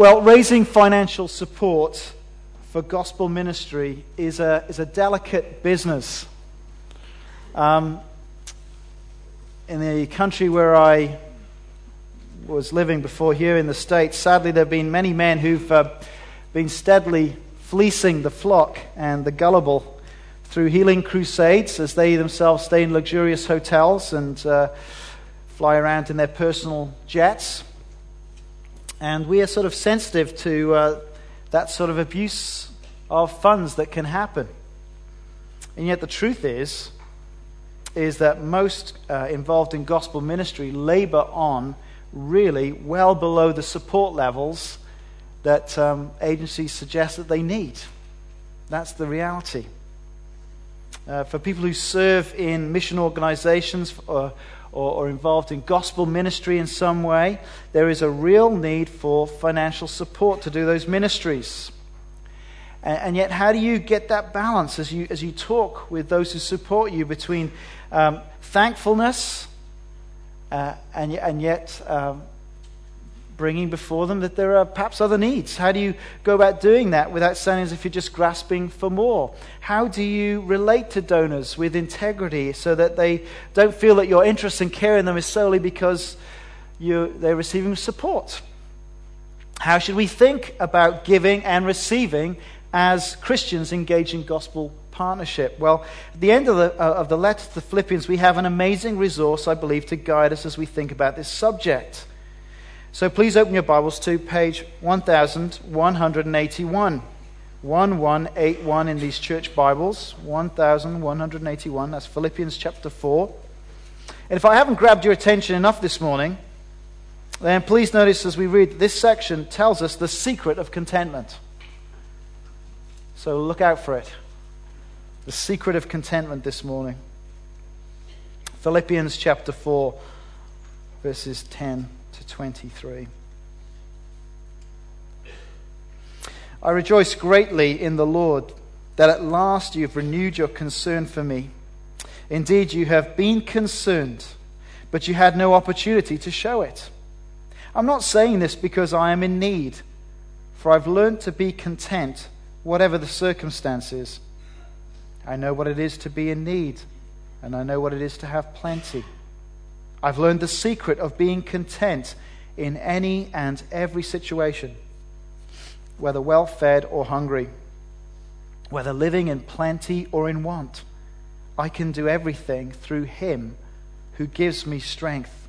Well, raising financial support for gospel ministry is a, is a delicate business. Um, in the country where I was living before here in the States, sadly, there have been many men who've uh, been steadily fleecing the flock and the gullible through healing crusades as they themselves stay in luxurious hotels and uh, fly around in their personal jets. And we are sort of sensitive to uh, that sort of abuse of funds that can happen. And yet the truth is, is that most uh, involved in gospel ministry labor on really well below the support levels that um, agencies suggest that they need. That's the reality. Uh, for people who serve in mission organizations or or, or involved in gospel ministry in some way, there is a real need for financial support to do those ministries. And, and yet, how do you get that balance as you, as you talk with those who support you between um, thankfulness uh, and, and yet um, bringing before them that there are perhaps other needs? How do you go about doing that without sounding as if you're just grasping for more? How do you relate to donors with integrity so that they don't feel that your interest in caring them is solely because you, they're receiving support? How should we think about giving and receiving as Christians engage in gospel partnership? Well, at the end of the, uh, of the letter to the Philippians, we have an amazing resource, I believe, to guide us as we think about this subject. So please open your Bibles to page 1181. 1181 in these church Bibles. 1181. That's Philippians chapter 4. And if I haven't grabbed your attention enough this morning, then please notice as we read, this section tells us the secret of contentment. So look out for it. The secret of contentment this morning. Philippians chapter 4, verses 10 to 23. I rejoice greatly in the Lord that at last you have renewed your concern for me. Indeed, you have been concerned, but you had no opportunity to show it. I'm not saying this because I am in need, for I've learned to be content, whatever the circumstances. I know what it is to be in need, and I know what it is to have plenty. I've learned the secret of being content in any and every situation, whether well fed or hungry, whether living in plenty or in want. I can do everything through Him who gives me strength.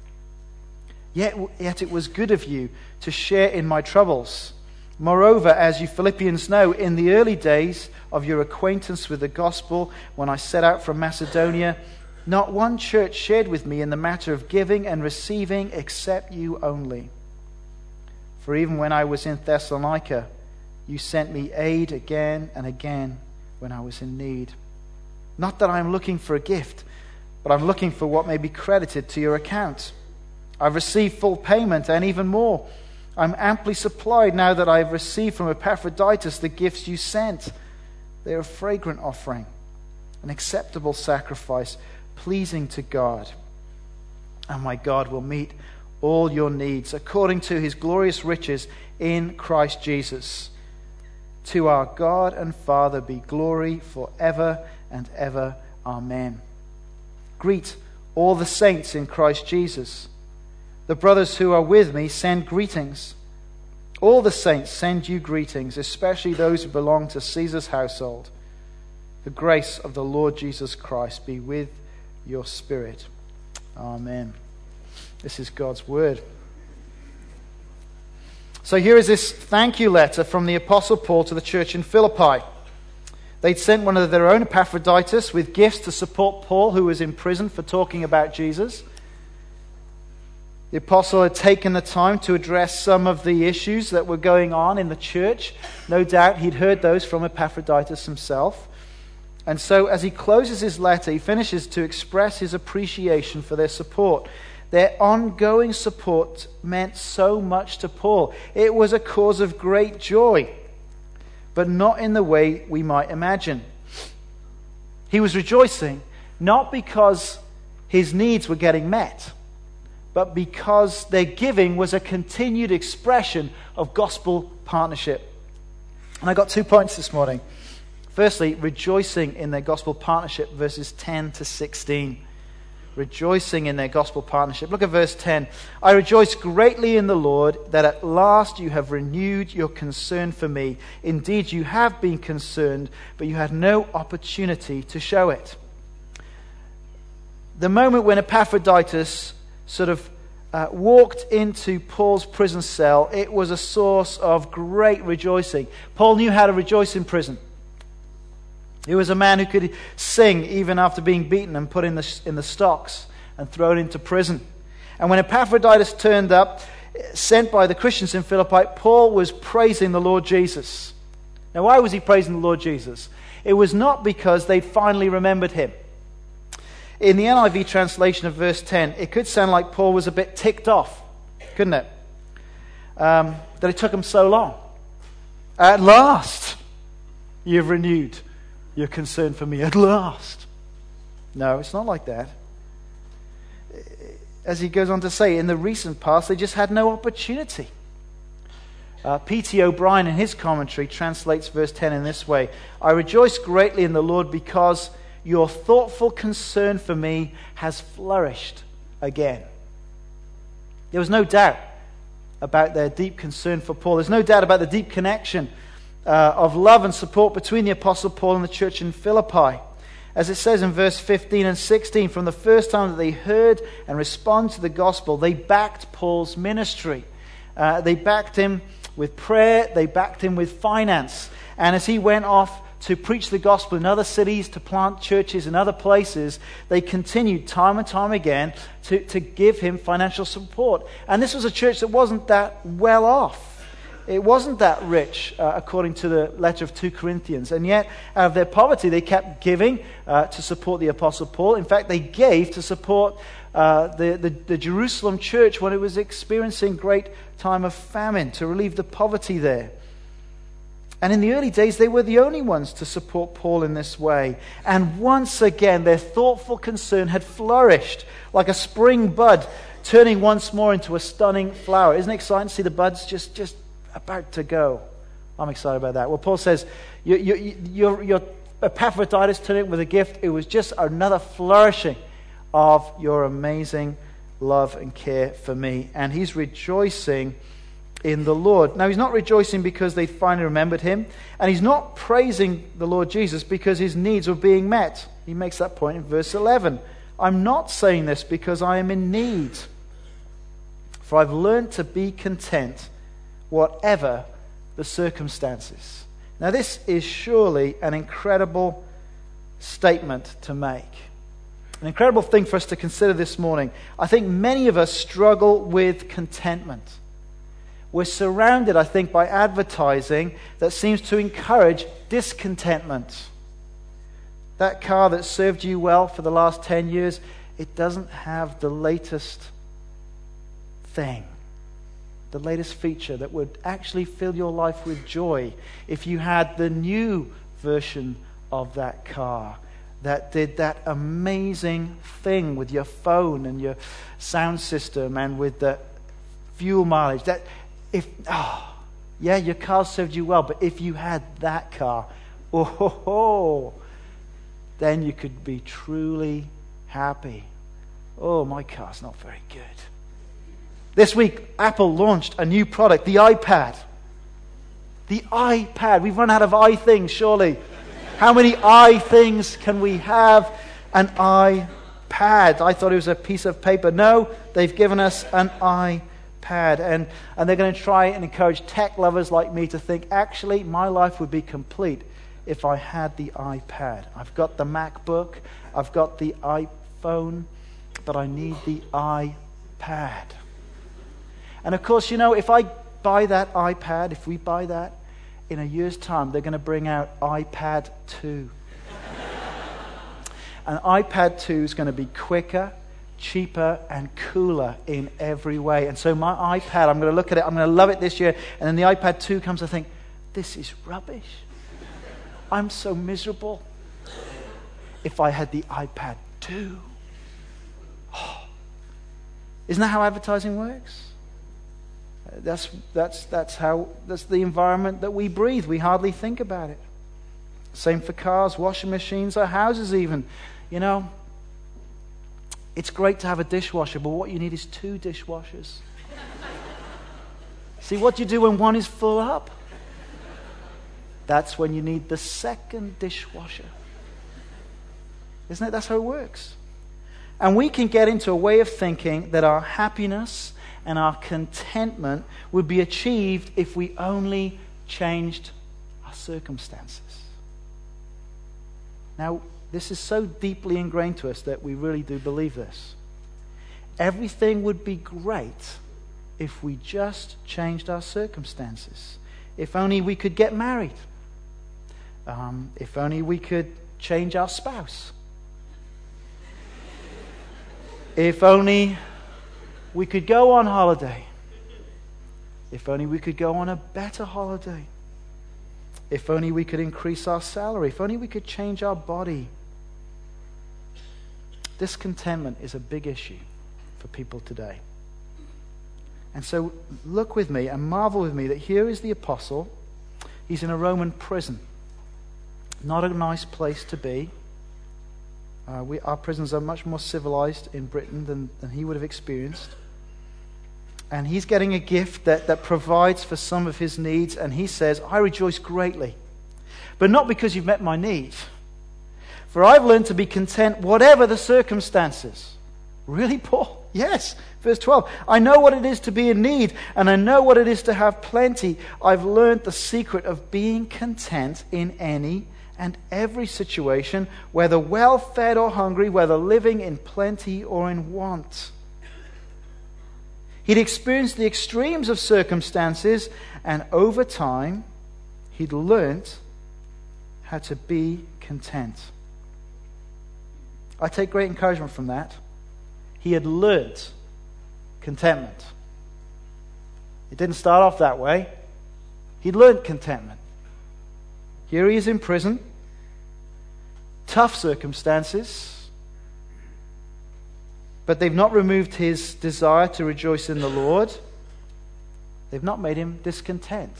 Yet, yet it was good of you to share in my troubles. Moreover, as you Philippians know, in the early days of your acquaintance with the gospel, when I set out from Macedonia, not one church shared with me in the matter of giving and receiving except you only. For even when I was in Thessalonica, you sent me aid again and again when I was in need. Not that I'm looking for a gift, but I'm looking for what may be credited to your account. I've received full payment and even more. I'm amply supplied now that I've received from Epaphroditus the gifts you sent. They are a fragrant offering, an acceptable sacrifice pleasing to God. And my God will meet all your needs according to his glorious riches in Christ Jesus. To our God and Father be glory forever and ever. Amen. Greet all the saints in Christ Jesus. The brothers who are with me send greetings. All the saints send you greetings, especially those who belong to Caesar's household. The grace of the Lord Jesus Christ be with your spirit. Amen. This is God's word. So here is this thank you letter from the Apostle Paul to the church in Philippi. They'd sent one of their own, Epaphroditus, with gifts to support Paul, who was in prison for talking about Jesus. The apostle had taken the time to address some of the issues that were going on in the church. No doubt he'd heard those from Epaphroditus himself. And so, as he closes his letter, he finishes to express his appreciation for their support. Their ongoing support meant so much to Paul. It was a cause of great joy, but not in the way we might imagine. He was rejoicing not because his needs were getting met, but because their giving was a continued expression of gospel partnership. And I got two points this morning. Firstly, rejoicing in their gospel partnership, verses 10 to 16. Rejoicing in their gospel partnership. Look at verse 10. I rejoice greatly in the Lord that at last you have renewed your concern for me. Indeed, you have been concerned, but you had no opportunity to show it. The moment when Epaphroditus sort of uh, walked into Paul's prison cell, it was a source of great rejoicing. Paul knew how to rejoice in prison. He was a man who could sing even after being beaten and put in the, in the stocks and thrown into prison. And when Epaphroditus turned up, sent by the Christians in Philippi, Paul was praising the Lord Jesus. Now, why was he praising the Lord Jesus? It was not because they'd finally remembered him. In the NIV translation of verse 10, it could sound like Paul was a bit ticked off, couldn't it? Um, that it took him so long. At last, you've renewed your concern for me. At last. No, it's not like that. As he goes on to say, in the recent past, they just had no opportunity. Uh, P.T. O'Brien, in his commentary, translates verse 10 in this way I rejoice greatly in the Lord because your thoughtful concern for me has flourished again. There was no doubt about their deep concern for Paul. There's no doubt about the deep connection uh, of love and support between the Apostle Paul and the church in Philippi. As it says in verse 15 and 16, from the first time that they heard and responded to the gospel, they backed Paul's ministry. Uh, they backed him with prayer, they backed him with finance. And as he went off to preach the gospel in other cities, to plant churches in other places, they continued time and time again to, to give him financial support. And this was a church that wasn't that well off. It wasn't that rich, uh, according to the letter of 2 Corinthians. And yet, out of their poverty, they kept giving uh, to support the Apostle Paul. In fact, they gave to support uh, the, the, the Jerusalem church when it was experiencing great time of famine, to relieve the poverty there. And in the early days, they were the only ones to support Paul in this way. And once again, their thoughtful concern had flourished like a spring bud, turning once more into a stunning flower. Isn't it exciting to see the buds just, just about to go? I'm excited about that. Well, Paul says, your, your, your, your Epaphroditus turning with a gift, it was just another flourishing of your amazing love and care for me. And he's rejoicing in the Lord. Now, he's not rejoicing because they finally remembered him, and he's not praising the Lord Jesus because his needs were being met. He makes that point in verse 11. I'm not saying this because I am in need, for I've learned to be content, whatever the circumstances. Now, this is surely an incredible statement to make. An incredible thing for us to consider this morning. I think many of us struggle with contentment. We're surrounded, I think, by advertising that seems to encourage discontentment. That car that served you well for the last 10 years, it doesn't have the latest thing, the latest feature that would actually fill your life with joy if you had the new version of that car that did that amazing thing with your phone and your sound system and with the fuel mileage. That if, oh, yeah, your car served you well, but if you had that car, oh, ho, ho, then you could be truly happy. Oh, my car's not very good. This week, Apple launched a new product, the iPad. The iPad. We've run out of i things, surely. How many i things can we have? An iPad. I thought it was a piece of paper. No, they've given us an iPad. And, and they're going to try and encourage tech lovers like me to think actually, my life would be complete if I had the iPad. I've got the MacBook, I've got the iPhone, but I need the iPad. And of course, you know, if I buy that iPad, if we buy that, in a year's time, they're going to bring out iPad 2. and iPad 2 is going to be quicker, cheaper and cooler in every way. And so my iPad, I'm going to look at it, I'm going to love it this year. And then the iPad 2 comes, I think, this is rubbish. I'm so miserable. If I had the iPad 2, oh, Isn't that how advertising works? That's, that's, that's, how, that's the environment that we breathe. We hardly think about it. Same for cars, washing machines, our houses, even. You know, it's great to have a dishwasher, but what you need is two dishwashers. See, what do you do when one is full up? That's when you need the second dishwasher. Isn't it? That's how it works. And we can get into a way of thinking that our happiness and our contentment would be achieved if we only changed our circumstances. Now, this is so deeply ingrained to us that we really do believe this. Everything would be great if we just changed our circumstances. If only we could get married. Um, if only we could change our spouse. If only we could go on holiday. If only we could go on a better holiday. If only we could increase our salary. If only we could change our body. Discontentment is a big issue for people today. And so look with me and marvel with me that here is the apostle. He's in a Roman prison. Not a nice place to be. Uh, we, our prisons are much more civilized in Britain than, than he would have experienced. And he's getting a gift that, that provides for some of his needs. And he says, I rejoice greatly. But not because you've met my needs. For I've learned to be content whatever the circumstances. Really, Paul? Yes. Verse 12. I know what it is to be in need, and I know what it is to have plenty. I've learned the secret of being content in any and every situation, whether well fed or hungry, whether living in plenty or in want. He'd experienced the extremes of circumstances, and over time, he'd learnt how to be content. I take great encouragement from that. He had learnt contentment. It didn't start off that way. He'd learnt contentment. Here he is in prison, tough circumstances but they've not removed his desire to rejoice in the Lord. They've not made him discontent.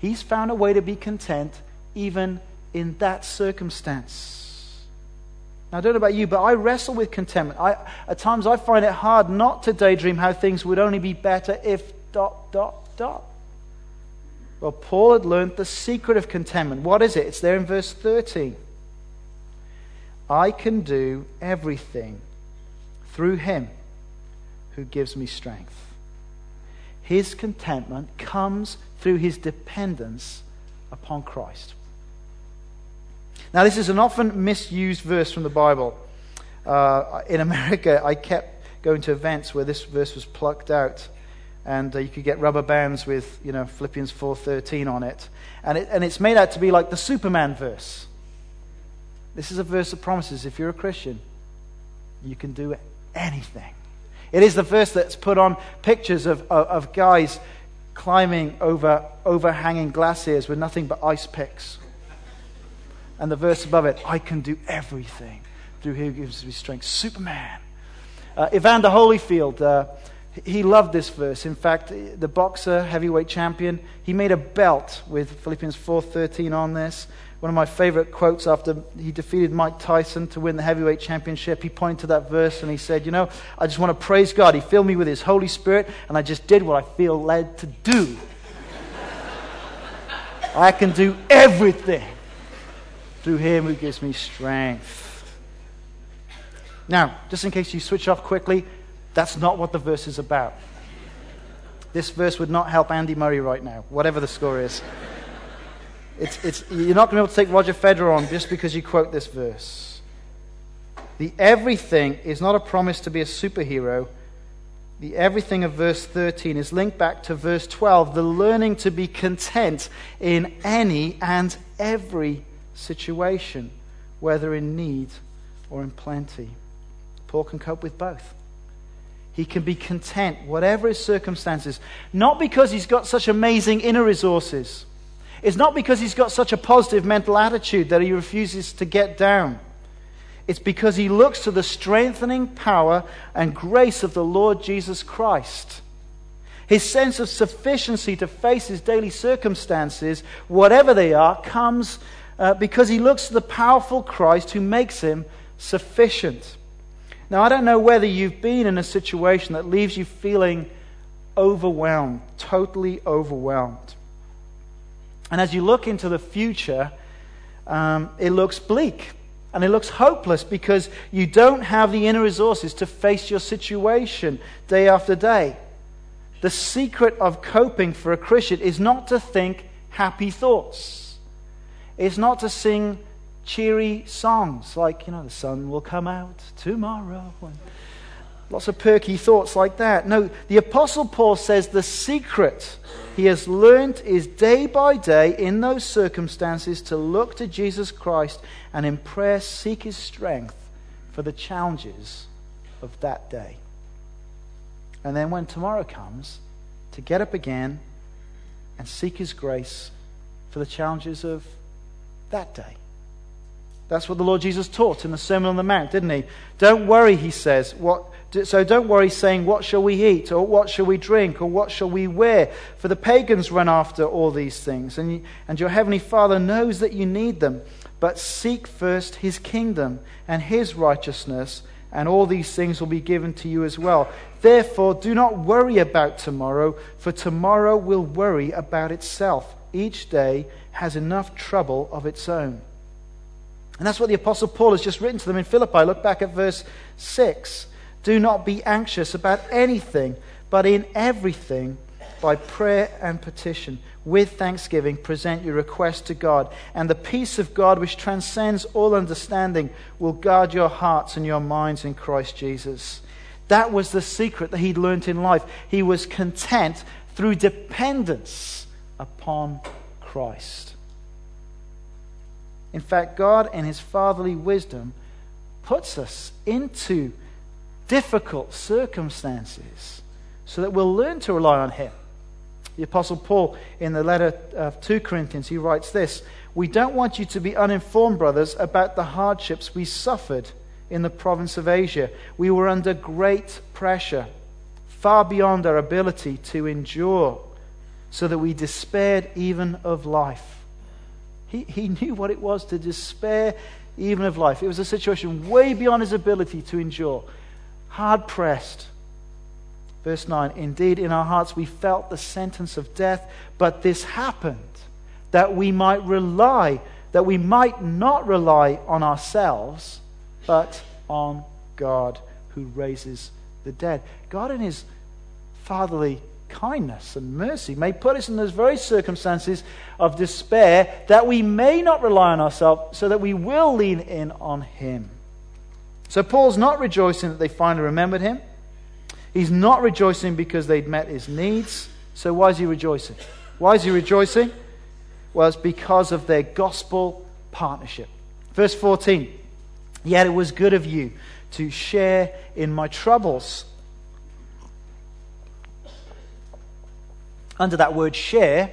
He's found a way to be content even in that circumstance. Now, I don't know about you, but I wrestle with contentment. I, at times, I find it hard not to daydream how things would only be better if dot, dot, dot. Well, Paul had learned the secret of contentment. What is it? It's there in verse 13. I can do everything through him who gives me strength. His contentment comes through his dependence upon Christ. Now, this is an often misused verse from the Bible. Uh, in America, I kept going to events where this verse was plucked out, and uh, you could get rubber bands with, you know, Philippians 4:13 on it, and, it, and it's made out to be like the Superman verse. This is a verse that promises if you're a Christian, you can do anything. It is the verse that's put on pictures of, of, of guys climbing over overhanging glaciers with nothing but ice picks. And the verse above it, I can do everything through Him who gives me strength. Superman. Uh, Evander Holyfield, uh, he loved this verse. In fact, the boxer, heavyweight champion, he made a belt with Philippians 4.13 on this. One of my favorite quotes after he defeated Mike Tyson to win the heavyweight championship, he pointed to that verse and he said, You know, I just want to praise God. He filled me with his Holy Spirit, and I just did what I feel led to do. I can do everything through him who gives me strength. Now, just in case you switch off quickly, that's not what the verse is about. This verse would not help Andy Murray right now, whatever the score is. It's, it's, you're not going to be able to take Roger Federer on just because you quote this verse. The everything is not a promise to be a superhero. The everything of verse 13 is linked back to verse 12, the learning to be content in any and every situation, whether in need or in plenty. Paul can cope with both. He can be content, whatever his circumstances, not because he's got such amazing inner resources it's not because he's got such a positive mental attitude that he refuses to get down. It's because he looks to the strengthening power and grace of the Lord Jesus Christ. His sense of sufficiency to face his daily circumstances, whatever they are, comes uh, because he looks to the powerful Christ who makes him sufficient. Now, I don't know whether you've been in a situation that leaves you feeling overwhelmed, totally overwhelmed. And as you look into the future, um, it looks bleak and it looks hopeless because you don't have the inner resources to face your situation day after day. The secret of coping for a Christian is not to think happy thoughts. It's not to sing cheery songs like, you know, the sun will come out tomorrow. Lots of perky thoughts like that. No, the Apostle Paul says the secret he has learned is day by day in those circumstances to look to Jesus Christ and in prayer seek his strength for the challenges of that day. And then when tomorrow comes, to get up again and seek His grace for the challenges of that day. That's what the Lord Jesus taught in the Sermon on the Mount, didn't he? Don't worry, he says. What, so don't worry saying, What shall we eat? Or what shall we drink? Or what shall we wear? For the pagans run after all these things, and, and your heavenly Father knows that you need them. But seek first his kingdom and his righteousness and all these things will be given to you as well. Therefore, do not worry about tomorrow, for tomorrow will worry about itself. Each day has enough trouble of its own. And that's what the Apostle Paul has just written to them in Philippi. Look back at verse 6. Do not be anxious about anything, but in everything, by prayer and petition with thanksgiving, present your request to God, and the peace of God, which transcends all understanding, will guard your hearts and your minds in Christ Jesus. That was the secret that he'd learnt in life. He was content through dependence upon Christ. In fact, God, in his fatherly wisdom, puts us into difficult circumstances so that we'll learn to rely on him. The Apostle Paul, in the letter of 2 Corinthians, he writes this We don't want you to be uninformed, brothers, about the hardships we suffered in the province of Asia. We were under great pressure, far beyond our ability to endure, so that we despaired even of life. He, he knew what it was to despair even of life. It was a situation way beyond his ability to endure, hard pressed Verse 9 Indeed, in our hearts we felt the sentence of death, but this happened that we might rely, that we might not rely on ourselves, but on God who raises the dead. God, in his fatherly kindness and mercy, may put us in those very circumstances of despair that we may not rely on ourselves, so that we will lean in on him. So Paul's not rejoicing that they finally remembered him. He's not rejoicing because they'd met his needs. So why is he rejoicing? Why is he rejoicing? Well, it's because of their gospel partnership. Verse 14 Yet it was good of you to share in my troubles. Under that word share,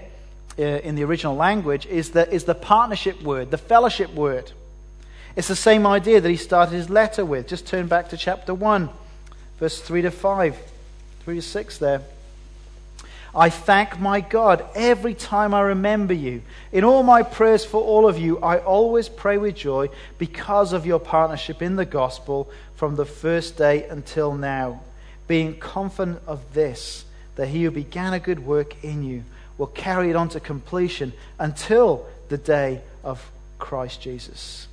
uh, in the original language, is the, is the partnership word, the fellowship word. It's the same idea that he started his letter with. Just turn back to chapter 1 verse 3 to 5, 3 to 6 there. I thank my God every time I remember you. In all my prayers for all of you, I always pray with joy because of your partnership in the gospel from the first day until now, being confident of this, that he who began a good work in you will carry it on to completion until the day of Christ Jesus.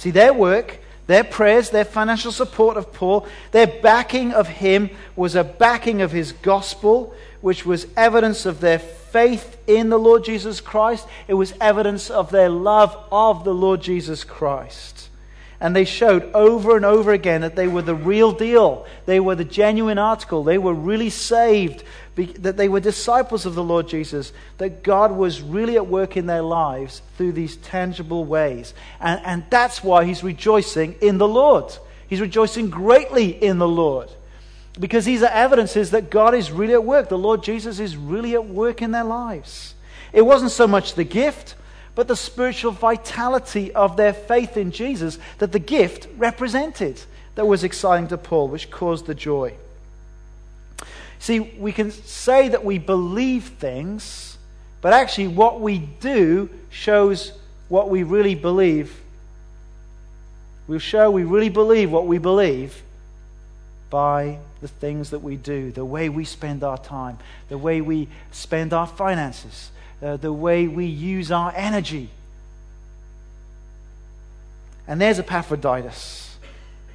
See, their work their prayers, their financial support of Paul, their backing of him was a backing of his gospel, which was evidence of their faith in the Lord Jesus Christ. It was evidence of their love of the Lord Jesus Christ. And they showed over and over again that they were the real deal. They were the genuine article. They were really saved that they were disciples of the Lord Jesus, that God was really at work in their lives through these tangible ways. And, and that's why he's rejoicing in the Lord. He's rejoicing greatly in the Lord. Because these are evidences that God is really at work. The Lord Jesus is really at work in their lives. It wasn't so much the gift, but but the spiritual vitality of their faith in Jesus that the gift represented that was exciting to Paul, which caused the joy. See, we can say that we believe things, but actually, what we do shows what we really believe. We'll show we really believe what we believe by the things that we do, the way we spend our time, the way we spend our finances, uh, the way we use our energy. And there's Epaphroditus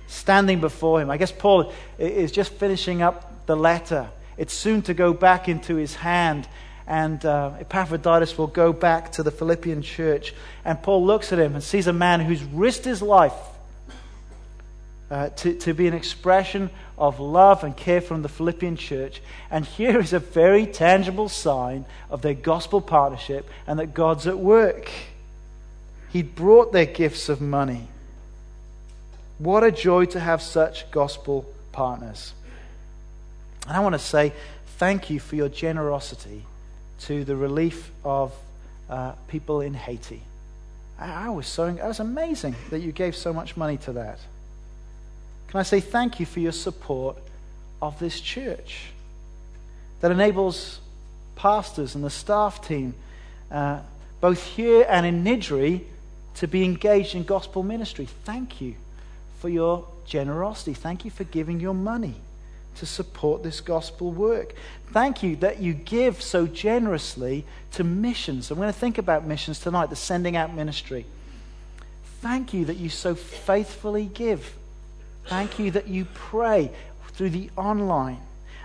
standing before him. I guess Paul is just finishing up the letter. It's soon to go back into his hand, and uh, Epaphroditus will go back to the Philippian church. And Paul looks at him and sees a man who's risked his life uh, to, to be an expression of love and care from the Philippian church. And here is a very tangible sign of their gospel partnership and that God's at work. He brought their gifts of money. What a joy to have such gospel partners. And I want to say thank you for your generosity to the relief of uh, people in Haiti. I, I was so, it was amazing that you gave so much money to that. Can I say thank you for your support of this church that enables pastors and the staff team, uh, both here and in Niddrie, to be engaged in gospel ministry? Thank you for your generosity. Thank you for giving your money to support this gospel work. Thank you that you give so generously to missions. I'm going to think about missions tonight, the sending out ministry. Thank you that you so faithfully give Thank you that you pray through the online.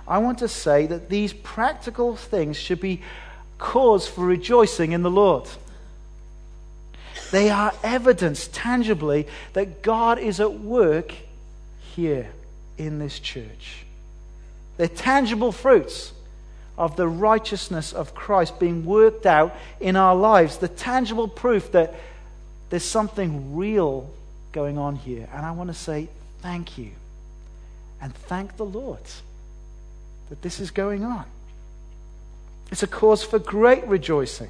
I want to say that these practical things should be cause for rejoicing in the Lord. They are evidence tangibly that God is at work here in this church. They're tangible fruits of the righteousness of Christ being worked out in our lives, the tangible proof that there's something real going on here. And I want to say thank you. And thank the Lord that this is going on. It's a cause for great rejoicing.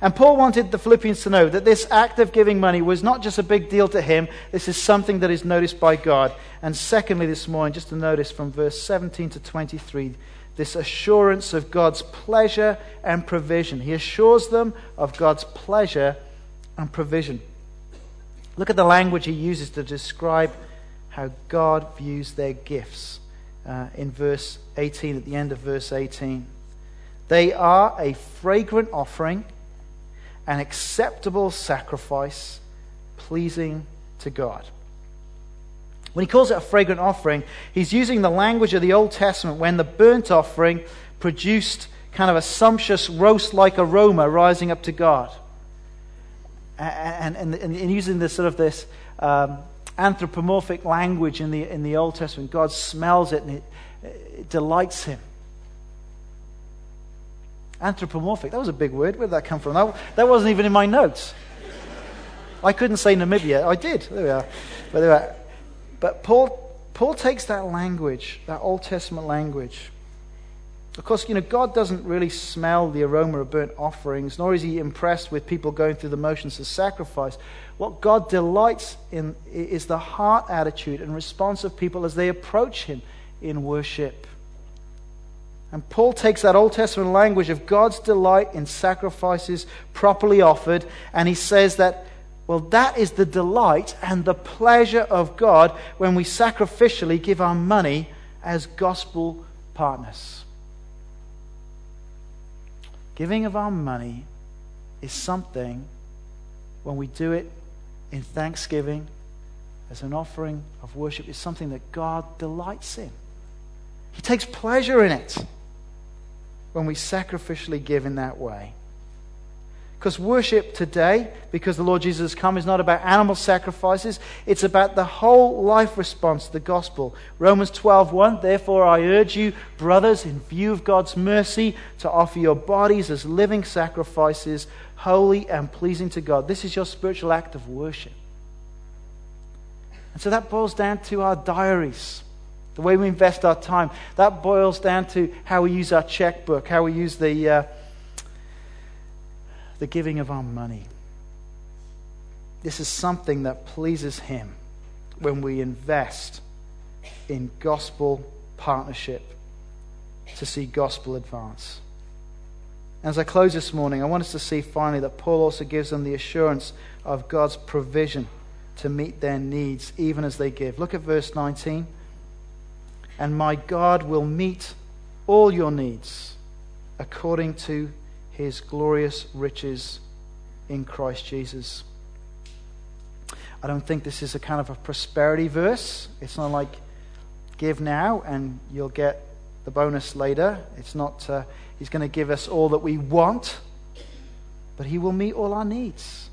And Paul wanted the Philippians to know that this act of giving money was not just a big deal to him, this is something that is noticed by God. And secondly, this morning, just to notice from verse 17 to 23, this assurance of God's pleasure and provision. He assures them of God's pleasure and provision. Look at the language he uses to describe how God views their gifts uh, in verse 18, at the end of verse 18. They are a fragrant offering, an acceptable sacrifice, pleasing to God. When he calls it a fragrant offering, he's using the language of the Old Testament when the burnt offering produced kind of a sumptuous roast like aroma rising up to God and, and, and using this sort of this um, anthropomorphic language in the, in the Old Testament. God smells it and it, it delights him. Anthropomorphic, that was a big word. Where did that come from? That, that wasn't even in my notes. I couldn't say Namibia. I did. There we are. But, there we are. but Paul, Paul takes that language, that Old Testament language, of course, you know, God doesn't really smell the aroma of burnt offerings, nor is he impressed with people going through the motions of sacrifice. What God delights in is the heart attitude and response of people as they approach him in worship. And Paul takes that Old Testament language of God's delight in sacrifices properly offered, and he says that, well, that is the delight and the pleasure of God when we sacrificially give our money as gospel partners. Giving of our money is something, when we do it in thanksgiving, as an offering of worship, is something that God delights in. He takes pleasure in it when we sacrificially give in that way. Because worship today, because the Lord Jesus has come, is not about animal sacrifices. It's about the whole life response to the gospel. Romans 12:1. Therefore, I urge you, brothers, in view of God's mercy, to offer your bodies as living sacrifices, holy and pleasing to God. This is your spiritual act of worship. And so that boils down to our diaries, the way we invest our time. That boils down to how we use our checkbook, how we use the. Uh, the giving of our money. This is something that pleases Him when we invest in gospel partnership to see gospel advance. As I close this morning, I want us to see finally that Paul also gives them the assurance of God's provision to meet their needs, even as they give. Look at verse 19. And my God will meet all your needs according to his glorious riches in Christ Jesus. I don't think this is a kind of a prosperity verse. It's not like give now and you'll get the bonus later. It's not, uh, he's going to give us all that we want, but he will meet all our needs.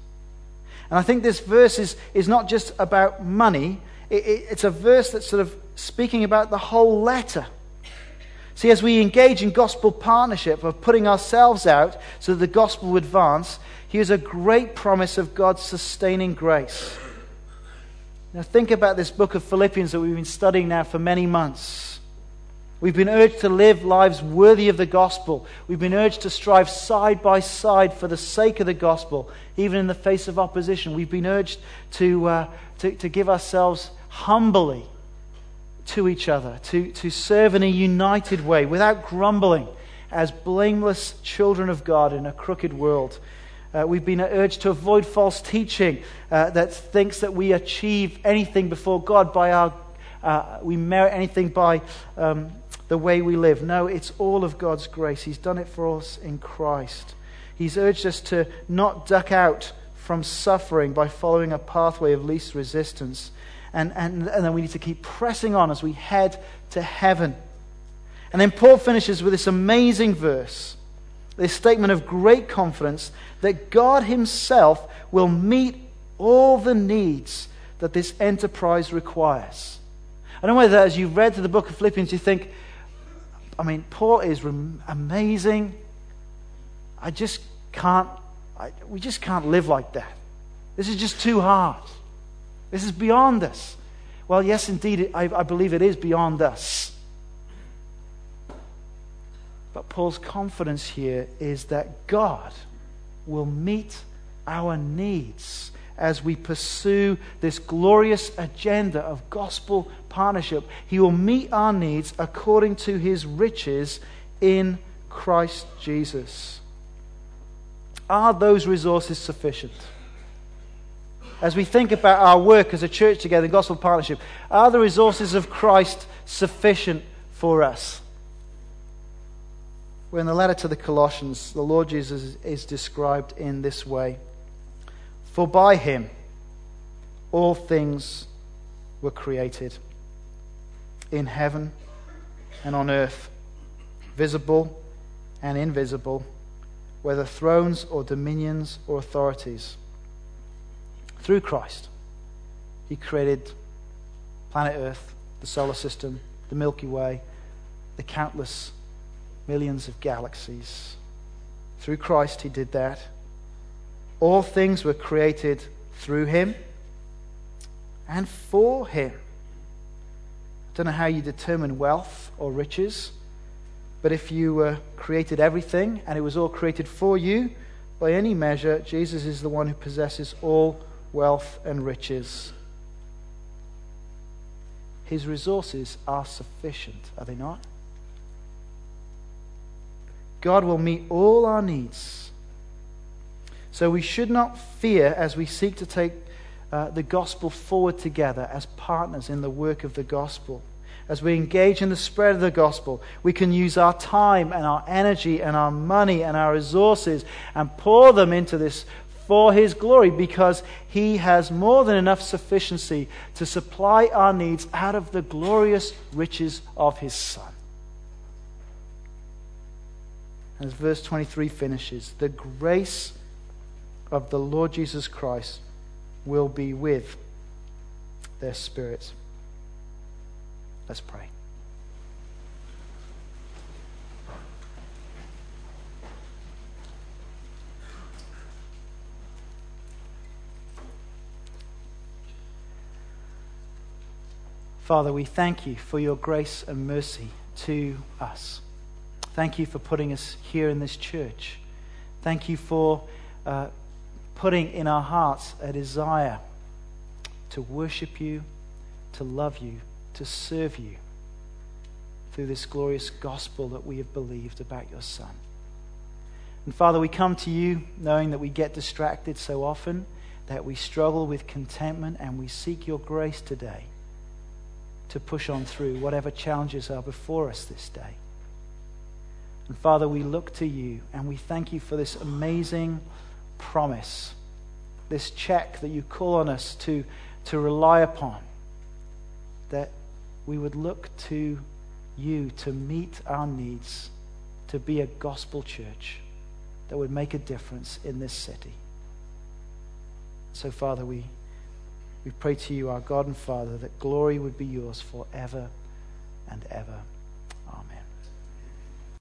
And I think this verse is, is not just about money, it, it, it's a verse that's sort of speaking about the whole letter. See, as we engage in gospel partnership of putting ourselves out so that the gospel would advance, here's a great promise of God's sustaining grace. Now, think about this book of Philippians that we've been studying now for many months. We've been urged to live lives worthy of the gospel. We've been urged to strive side by side for the sake of the gospel, even in the face of opposition. We've been urged to, uh, to, to give ourselves humbly to each other, to, to serve in a united way without grumbling as blameless children of God in a crooked world. Uh, we've been urged to avoid false teaching uh, that thinks that we achieve anything before God by our, uh, we merit anything by um, the way we live. No, it's all of God's grace. He's done it for us in Christ. He's urged us to not duck out from suffering by following a pathway of least resistance and, and, and then we need to keep pressing on as we head to heaven. And then Paul finishes with this amazing verse, this statement of great confidence that God Himself will meet all the needs that this enterprise requires. I know whether, as you've read through the book of Philippians, you think, I mean, Paul is amazing. I just can't, I, we just can't live like that. This is just too hard. This is beyond us. Well, yes, indeed, I, I believe it is beyond us. But Paul's confidence here is that God will meet our needs as we pursue this glorious agenda of gospel partnership. He will meet our needs according to his riches in Christ Jesus. Are those resources sufficient? As we think about our work as a church together, gospel partnership, are the resources of Christ sufficient for us? Well, in the letter to the Colossians, the Lord Jesus is described in this way. For by him all things were created, in heaven and on earth, visible and invisible, whether thrones or dominions or authorities through Christ, He created planet Earth, the solar system, the Milky Way, the countless millions of galaxies. Through Christ, He did that. All things were created through Him and for Him. I don't know how you determine wealth or riches, but if you uh, created everything and it was all created for you, by any measure, Jesus is the one who possesses all wealth, and riches. His resources are sufficient, are they not? God will meet all our needs. So we should not fear as we seek to take uh, the gospel forward together as partners in the work of the gospel. As we engage in the spread of the gospel, we can use our time and our energy and our money and our resources and pour them into this for his glory because he has more than enough sufficiency to supply our needs out of the glorious riches of his Son. As verse 23 finishes, the grace of the Lord Jesus Christ will be with their spirits. Let's pray. Father, we thank you for your grace and mercy to us. Thank you for putting us here in this church. Thank you for uh, putting in our hearts a desire to worship you, to love you, to serve you through this glorious gospel that we have believed about your Son. And Father, we come to you knowing that we get distracted so often, that we struggle with contentment, and we seek your grace today to push on through whatever challenges are before us this day. And Father, we look to you and we thank you for this amazing promise, this check that you call on us to, to rely upon, that we would look to you to meet our needs, to be a gospel church that would make a difference in this city. So, Father, we, we pray to you, our God and Father, that glory would be yours forever and ever.